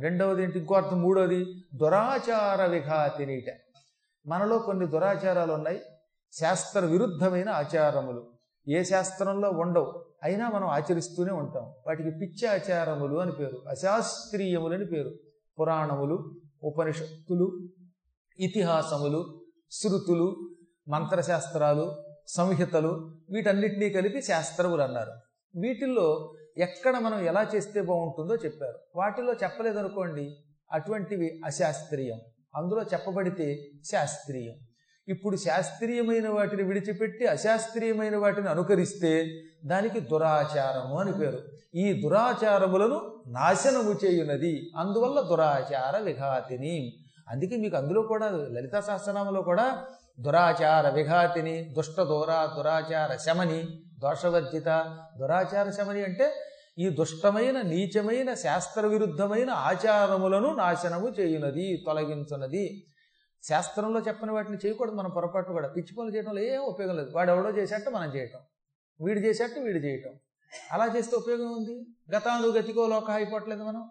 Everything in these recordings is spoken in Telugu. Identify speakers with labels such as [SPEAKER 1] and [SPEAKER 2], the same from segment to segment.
[SPEAKER 1] రెండవది ఏంటి? ఇంకో అర్థం మూడవది దురాచార విఘాతినిట మనలో కొన్ని దురాచారాలు ఉన్నాయి. శాస్త్ర విరుద్ధమైన ఆచారములు. ఏ శాస్త్రంలో ఉండవు. అయినా మనం ఆచరిస్తూనే ఉంటాం. వాటికి పిచ్చి ఆచారములు అని పేరు. అశాస్త్రీయములు అని పేరు. పురాణములు ఉపనిషత్తులు ఇతిహాసములు శృతులు మంత్రశాస్త్రాలు సంహితలు వీటన్నిటినీ కలిపి శాస్త్రములు అన్నారు. వీటిల్లో ఎక్కడ మనం ఎలా చేస్తే బాగుంటుందో చెప్పారు. వాటిలో చెప్పలేదనుకోండి అటువంటివి అశాస్త్రీయం. అందులో చెప్పబడితే శాస్త్రీయం. ఇప్పుడు శాస్త్రీయమైన వాటిని విడిచిపెట్టి అశాస్త్రీయమైన వాటిని అనుకరిస్తే దానికి దురాచారము అని పేరు. ఈ దురాచారములను నాశనము చేయునది. అందువల్ల దురాచార విఘాతిని. అందుకే మీకు అందులో కూడా లలితా సహస్రనామంలో కూడా దురాచార విఘాతిని దుష్ట దూర దురాచార శమని దోషవర్జిత దురాచార శమని అంటే ఈ దుష్టమైన నీచమైన శాస్త్ర విరుద్ధమైన ఆచారములను నాశనము చేయునది తొలగించున్నది శాస్త్రంలో చెప్పని వాటిని చేయకూడదు మనం పొరపాటు కూడా. పిచ్చి పనులు చేయడంలో ఏం ఉపయోగం లేదు. వాడు ఎవడో చేసేట్టు మనం చేయటం. వీడు చేసేట్టు వీడు చేయటం. అలా చేస్తే ఉపయోగం ఉంది గతానుగతికో లోక అయిపోవట్లేదు మనం.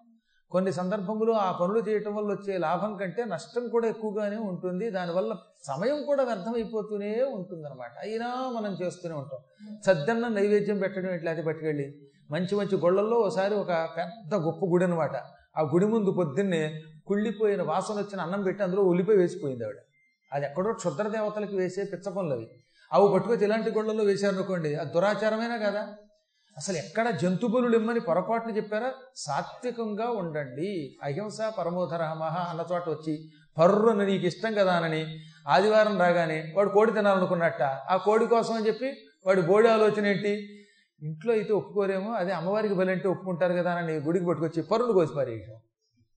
[SPEAKER 1] కొన్ని సందర్భంలో ఆ పనులు చేయటం వల్ల వచ్చే లాభం కంటే నష్టం కూడా ఎక్కువగానే ఉంటుంది. దానివల్ల సమయం కూడా వ్యర్థమైపోతూనే ఉంటుందన్నమాట. అయినా మనం చేస్తూనే ఉంటాం. సద్దన్న నైవేద్యం పెట్టడం ఎట్లయితే పట్టుకెళ్ళి మంచి మంచి గొళ్ళల్లో ఒకసారి ఒక పెద్ద గొప్ప గుడి అనమాట ఆ గుడి ముందు పొద్దున్నే కుళ్ళిపోయిన వాసన వచ్చిన అన్నం పెట్టి అందులో ఉల్లిపోయి వేసిపోయింది ఆవిడ. అది ఎక్కడో క్షుద్ర దేవతలకు వేసే పిచ్చ పనులు అవి అవి పట్టుకొచ్చి ఇలాంటి గొళ్ళల్లో వేశారనుకోండి అది దురాచారమేనా కదా? అసలు ఎక్కడ జంతుబులు ఇమ్మని పొరపాటున చెప్పారా? సాత్వికంగా ఉండండి. అహింస పరమోధర మహా అన్న చోట వచ్చి పర్రున నీకు ఇష్టం కదా అని ఆదివారం రాగానే వాడు కోడి తినాలనుకున్నట్ట. ఆ కోడి కోసం అని చెప్పి వాడి బోడి ఆలోచన ఏంటి? ఇంట్లో అయితే ఒప్పుకోరేమో అదే అమ్మవారికి బలంటే ఒప్పుకుంటారు కదా అని గుడికి పట్టుకొచ్చి పరును కోసిపారేయటం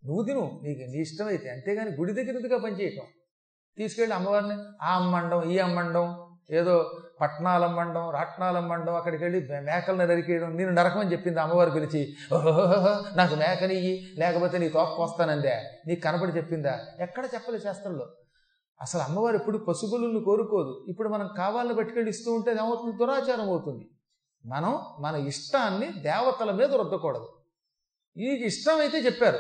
[SPEAKER 1] నువ్వు తిను నీకు నీ ఇష్టమైతే అంతేగాని గుడి దగ్గరగా పనిచేయటం తీసుకెళ్ళి అమ్మవారిని ఆ అమ్మండం ఈ అమ్మండం ఏదో పట్నాలు మండం రాట్నాలు మండం అక్కడికి వెళ్ళి మేకలను నరికేయడం నేను నరకమని చెప్పింది అమ్మవారు పిలిచి ఓహో నాకు మేకనియ్యి లేకపోతే నీ తోక నీకు కనపడి చెప్పిందా? ఎక్కడ చెప్పలేదు శాస్త్రంలో? అసలు అమ్మవారు ఎప్పుడు పశుగులను కోరుకోదు. ఇప్పుడు మనం కావాలని పట్టుకెళ్ళి ఇస్తూ ఉంటే ఏమవుతుంది? దురాచారం అవుతుంది. మనం మన ఇష్టాన్ని దేవతల మీద రుద్దకూడదు. నీకు ఇష్టమైతే చెప్పారు.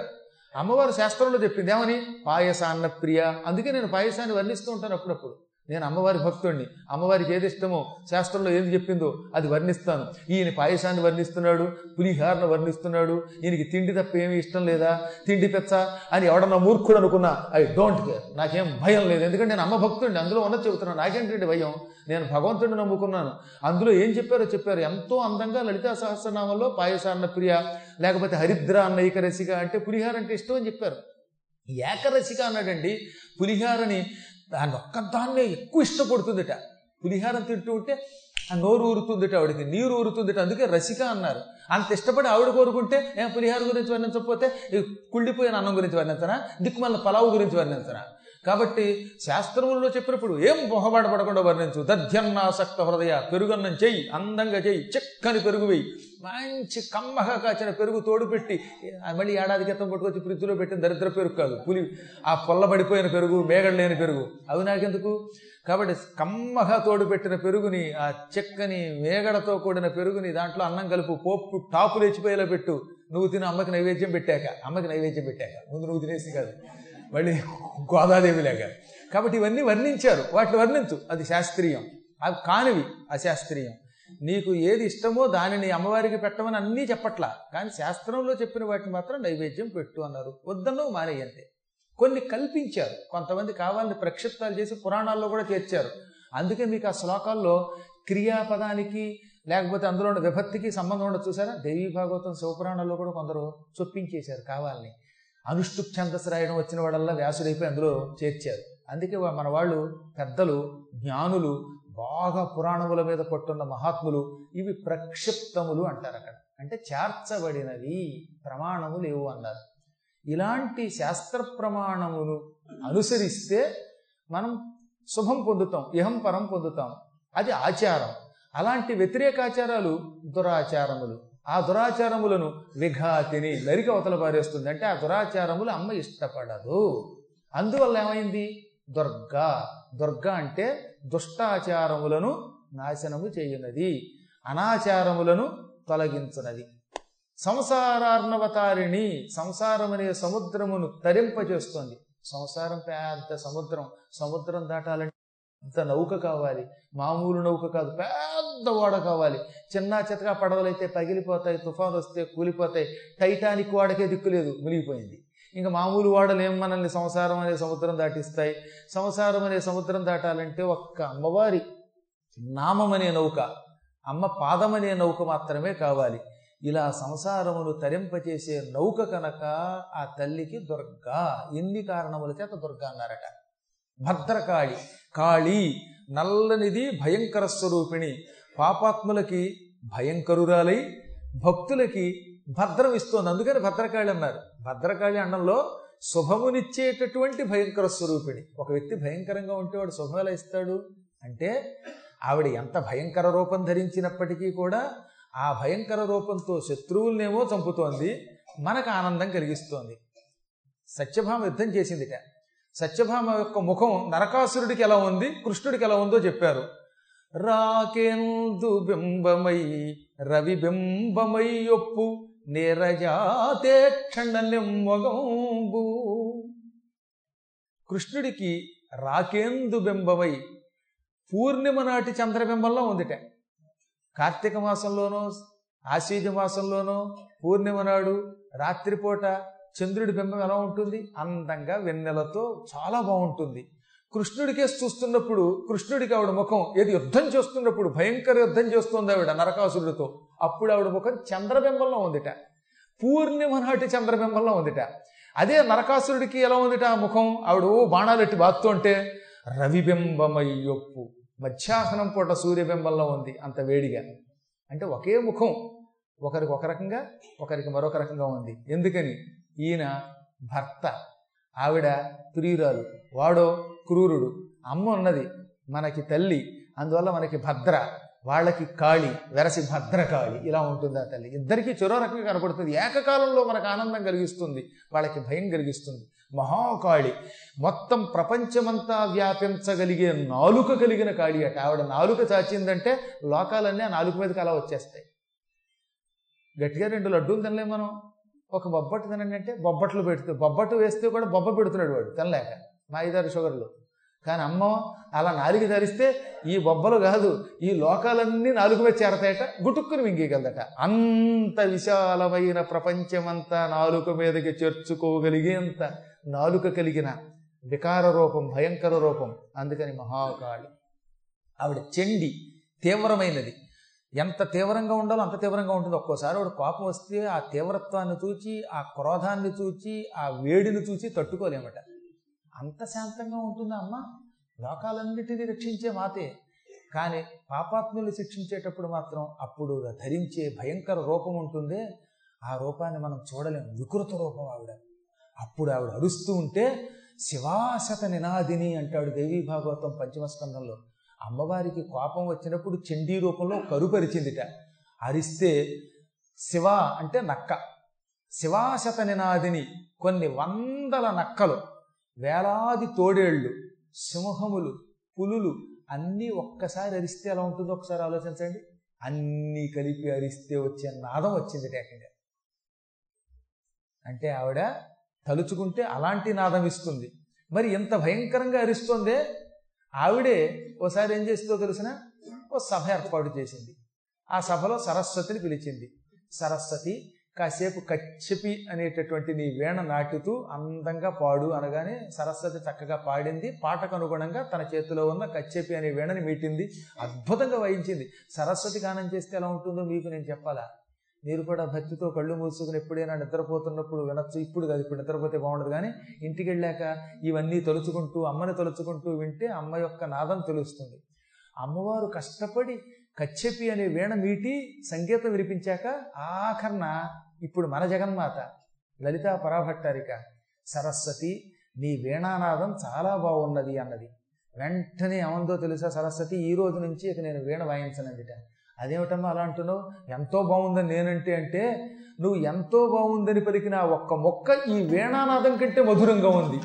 [SPEAKER 1] అమ్మవారు శాస్త్రంలో చెప్పింది ఏమని? పాయసాన్న ప్రియ అందుకే నేను పాయసాన్ని వర్ణిస్తూ ఉంటాను అప్పుడప్పుడు. నేను అమ్మవారి భక్తుడిని అమ్మవారికి ఏది ఇష్టమో శాస్త్రంలో ఏది చెప్పిందో అది వర్ణిస్తాను. ఈయన పాయసాన్ని వర్ణిస్తున్నాడు పులిహారను వర్ణిస్తున్నాడు ఈయనకి తిండి తప్ప ఏమీ ఇష్టం లేదా? తిండి పెచ్చ? అని ఎవడన్నా మూర్ఖుడు అనుకున్నా ఐ డోంట్ కేర్. నాకేం భయం లేదు. ఎందుకంటే నేను అమ్మ భక్తుడిని అందులో ఉన్నది చెబుతున్నాను. నాకేంటంటే భయం? నేను భగవంతుడిని నమ్ముకున్నాను. అందులో ఏం చెప్పారో చెప్పారు. ఎంతో అందంగా లలితా సహస్రనామంలో పాయసాన్న ప్రియ లేకపోతే హరిద్ర అన్న ఏకరసిక అంటే పులిహార అంటే ఇష్టం అని చెప్పారు. ఏకరసిక అన్నాడండి. పులిహారని దాని ఒక్కదాన్నే ఎక్కువ ఇష్టపడుతుందిట. పులిహారం తింటూ ఉంటే ఆ నోరు ఊరుతుందిట ఆవిడకి నీరు ఊరుతుందిట అందుకే రసిక అన్నారు. అంత ఇష్టపడి ఆవిడ కోరుకుంటే ఏం పులిహార గురించి వర్ణించకపోతే కుళ్ళిపోయిన అన్నం గురించి వర్ణించనా? దిక్కుమల్ల పలావు గురించి వర్ణించనా? కాబట్టి శాస్త్రములలో చెప్పినప్పుడు ఏం మొహబాట పడకుండా వర్ణించు. దధ్యన్నాసక్త హృదయ పెరుగన్నం చెయ్యి అందంగా చెయ్యి చిక్కని పెరుగు వెయ్యి మంచి కమ్మగా కాచిన పెరుగు తోడు పెట్టి మళ్ళీ ఏడాది క్రితం పట్టుకొచ్చి ఫ్రిడ్జ్లో పెట్టిన దరిద్ర పెరుగు కాదు పులి. ఆ పొల్లబడిపోయిన పెరుగు మేగడ లేని పెరుగు. అవి నాకెందుకు? కాబట్టి కమ్మగా తోడు పెట్టిన పెరుగుని ఆ చెక్కని మేగడతో కూడిన పెరుగుని దాంట్లో అన్నం కలుపు పోపు టాపు లేచిపోయేలా పెట్టు. నువ్వు తిన అమ్మకి నైవేద్యం పెట్టాక అమ్మకి నైవేద్యం పెట్టాక. ముందు నువ్వు తినేసి కాదు. మళ్ళీ గోదాదేవి కాబట్టి ఇవన్నీ వర్ణించారు. వాటిని వర్ణించు. అది శాస్త్రీయం. అవి కానివి అశాస్త్రీయం. నీకు ఏది ఇష్టమో దానిని అమ్మవారికి పెట్టమని అన్నీ చెప్పట్లా. కానీ శాస్త్రంలో చెప్పిన వాటిని మాత్రం నైవేద్యం పెట్టు అన్నారు. వద్దన్నో మానేయంతే. కొన్ని కల్పించారు. కొంతమంది కావాలని ప్రక్షిప్తాలు చేసి పురాణాల్లో కూడా చేర్చారు. అందుకే మీకు ఆ శ్లోకాల్లో క్రియాపదానికి లేకపోతే అందులో ఉన్న విభక్తికి సంబంధం ఉండదు. చూసారా? దేవీ భాగవతం శివపురాణాల్లో కూడా కొందరు చొప్పించేశారు కావాలని. అనుష్ఠుప్ ఛందస్సు రాయడం వచ్చిన వాళ్ళల్లా వ్యాసుడైపోయి అందులో చేర్చారు. అందుకే మన వాళ్ళు పెద్దలు జ్ఞానులు బాగా పురాణముల మీద పట్టున్న మహాత్ములు ఇవి ప్రక్షిప్తములు అంటారు అక్కడ. అంటే చేర్చబడినవి ప్రమాణము లేవు అన్నారు. ఇలాంటి శాస్త్ర ప్రమాణములు అనుసరిస్తే మనం శుభం పొందుతాం ఇహం పరం పొందుతాం. అది ఆచారం. అలాంటి వ్యతిరేకాచారాలు దురాచారములు. ఆ దురాచారములను విఘాతిని నరికి అవతల పారేస్తుంది. అంటే ఆ దురాచారములు అమ్మ ఇష్టపడదు. అందువల్ల ఏమైంది? దుర్గా. దుర్గా అంటే దుష్టాచారములను నాశనము చేయునది. అనాచారములను తొలగించునది. సంసారార్ణవతారిణి సంసారం అనే సముద్రమును తరింపజేస్తోంది. సంసారం పెద్ద సముద్రం. సముద్రం దాటాలంటే ఇంత నౌక కావాలి. మామూలు నౌక కాదు పెద్ద ఓడ కావాలి. చిన్న చితగా పడవలైతే పగిలిపోతాయి తుఫాన్ వస్తే కూలిపోతాయి. టైటానిక్ వాడకే దిక్కులేదు మునిగిపోయింది. ఇంకా మామూలు వాడలు ఏం మనల్ని సంసారం అనే సముద్రం దాటిస్తాయి? సంసారం అనే సముద్రం దాటాలంటే ఒక్క అమ్మవారి నామం అనే నౌక అమ్మ పాదం అనే నౌక మాత్రమే కావాలి. ఇలా సంసారమును తరింపచేసే నౌక కనుక ఆ తల్లికి దుర్గా. ఎన్ని కారణముల చేత దుర్గా అన్నారట? భద్రకాళి కాళి నల్లనిది భయంకర స్వరూపిణి. పాపాత్ములకి భయంకరురాలై భక్తులకి భద్రం ఇస్తోంది. అందుకని భద్రకాళి అన్నారు. భద్రకాళి అన్నంలో శుభమునిచ్చేటటువంటి భయంకర స్వరూపిణి. ఒక వ్యక్తి భయంకరంగా ఉంటే వాడు శుభం ఇస్తాడు? అంటే ఆవిడ ఎంత భయంకర రూపం ధరించినప్పటికీ కూడా ఆ భయంకర రూపంతో శత్రువులనేమో చంపుతోంది మనకు ఆనందం కలిగిస్తోంది. సత్యభామ యుద్ధం చేసిందిట. సత్యభామ యొక్క ముఖం నరకాసురుడికి ఎలా ఉంది? కృష్ణుడికి ఎలా ఉందో చెప్పారు. రాకేందు బింబమై రవి బింబమై ఒప్పు నిరజాతే క్షణలిమ్మగంబు కృష్ణుడికి రాకేందు బింబమై పూర్ణిమ నాటి చంద్రబింబంలో ఉందిట. కార్తీక మాసంలోనో ఆశీజ మాసంలోనో పూర్ణిమ నాడు రాత్రిపూట చంద్రుడి బింబం ఎలా ఉంటుంది? అందంగా వెన్నెలతో చాలా బాగుంటుంది. కృష్ణుడికే చూస్తున్నప్పుడు కృష్ణుడికి ఆవిడ ముఖం ఏది యుద్ధం చేస్తున్నప్పుడు భయంకర యుద్ధం చేస్తుంది ఆవిడ నరకాసురుడితో. అప్పుడు ఆవిడ ముఖం చంద్రబింబంలో ఉందిట. పూర్ణిమ నాటి చంద్రబింబంలో ఉందిట. అదే నరకాసురుడికి ఎలా ఉందిట ఆ ముఖం? ఆవిడ ఓ బాణాలెట్టి బాత్తుంటే రవిబింబమయ్యొప్పు. మధ్యాహ్నం పూట సూర్యబింబంలో ఉంది అంత వేడిగా. అంటే ఒకే ముఖం. ఒకరికి ఒక రకంగా ఒకరికి మరొక రకంగా ఉంది. ఎందుకని? ఈయన భర్త. ఆవిడ ప్రియురాలు. వాడో క్రూరుడు. అమ్మ ఉన్నది మనకి తల్లి. అందువల్ల మనకి భద్ర. వాళ్ళకి కాళి. వెరసి భద్రకాళి ఇలా ఉంటుంది ఆ తల్లి. ఇద్దరికీ చెరో రకంగా కనపడుతుంది. ఏకకాలంలో మనకు ఆనందం కలిగిస్తుంది. వాళ్ళకి భయం కలిగిస్తుంది. మహాకాళి. మొత్తం ప్రపంచమంతా వ్యాపించగలిగే నాలుక కలిగిన కాళి అట. ఆవిడ నాలుక చాచిందంటే లోకాలన్నీ ఆ నాలుక మీదకి అలా వచ్చేస్తాయి. గట్టిగా రెండు లడ్డూలు తినలేం మనం. ఒక బొబ్బట్టు తినండి అంటే బొబ్బట్లు పెడుతూ బొబ్బట్టు వేస్తే కూడా బొబ్బ పెడుతున్నాడు వాడు తినలేక. మా ఐదారు షుగర్లు. కానీ అమ్మ అలా నాలుగు ధరిస్తే ఈ బొబ్బలు కాదు ఈ లోకాలన్నీ నాలుగు మీద చేరతాయట గుటుక్కుని మింగేయగలదట. అంత విశాలమైన ప్రపంచమంతా నాలుక మీదకి చేర్చుకోగలిగేంత నాలుక కలిగిన వికార రూపం భయంకర రూపం అందుకని మహాకాళి. ఆవిడ చెండి తీవ్రమైనది. ఎంత తీవ్రంగా ఉండాలో అంత తీవ్రంగా ఉంటుంది. ఒక్కోసారి ఆవిడ కోపం వస్తే ఆ తీవ్రత్వాన్ని చూచి ఆ క్రోధాన్ని చూచి ఆ వేడిని చూచి తట్టుకోలేమట. అంత శాంతంగా ఉంటుందా అమ్మ? లోకాలన్నిటినీ రక్షించే మాతే. కానీ పాపాత్ములు శిక్షించేటప్పుడు మాత్రం అప్పుడు ధరించే భయంకర రూపం ఉంటుందే. ఆ రూపాన్ని మనం చూడలేం. వికృత రూపం ఆవిడ. అప్పుడు ఆవిడ అరుస్తూ ఉంటే శివాశత నినాదిని అంటాడు దేవీ భాగవతం పంచమస్కంధంలో అమ్మవారికి కోపం వచ్చినప్పుడు చండీ రూపంలో కరుపరిచిందిట. అరిస్తే శివ అంటే నక్క. శివాశత నినాదిని కొన్ని వందల నక్కలు వేలాది తోడేళ్ళు సింహములు పులులు అన్నీ ఒక్కసారి అరిస్తే ఎలా ఉంటుందో ఒకసారి ఆలోచించండి. అన్నీ కలిపి అరిస్తే వచ్చే నాదం వచ్చింది ఏకంగా అంటే ఆవిడ తలుచుకుంటే అలాంటి నాదం ఇస్తుంది. మరి ఎంత భయంకరంగా అరిస్తుందే? ఆవిడే ఓసారి ఏం చేసిందో తెలిసిన? ఓ సభ ఏర్పాటు చేసింది. ఆ సభలో సరస్వతిని పిలిచింది. సరస్వతి కాసేపు కచ్చపి అనేటటువంటి నీ వీణ నాటుతూ అందంగా పాడు అనగానే సరస్వతి చక్కగా పాడింది. పాటకు అనుగుణంగా తన చేతిలో ఉన్న కచ్చెపి అనే వీణని మీటింది. అద్భుతంగా వాయించింది. సరస్వతి గానం చేస్తే ఎలా ఉంటుందో మీకు నేను చెప్పాలా? మీరు కూడా భక్తితో కళ్ళు మూసుకుని ఎప్పుడైనా నిద్రపోతున్నప్పుడు వినొచ్చు. ఇప్పుడు కాదు ఇప్పుడు నిద్రపోతే బాగుండదు. కానీ ఇంటికి వెళ్ళాక ఇవన్నీ తలుచుకుంటూ అమ్మని తలుచుకుంటూ వింటే అమ్మ యొక్క నాదం తెలుస్తుంది. అమ్మవారు కష్టపడి కచ్చెపి అనే వీణ మీటి సంగీతం వినిపించాక ఆఖరణ ఇప్పుడు మన జగన్మాత లలితా పరాభట్టారిక సరస్వతి నీ వీణానాదం చాలా బాగున్నది అన్నది. వెంటనే ఏమందో తెలుసా? సరస్వతి ఈ రోజు నుంచి ఇక నేను వీణ వాయించనందిట. అదేమిటమ్మా అలా అంటున్నావు? ఎంతో బాగుందని నేనంటే అంటే నువ్వు ఎంతో బాగుందని పలికిన ఒక్క మొక్క ఈ వీణానాదం కంటే మధురంగా ఉంది.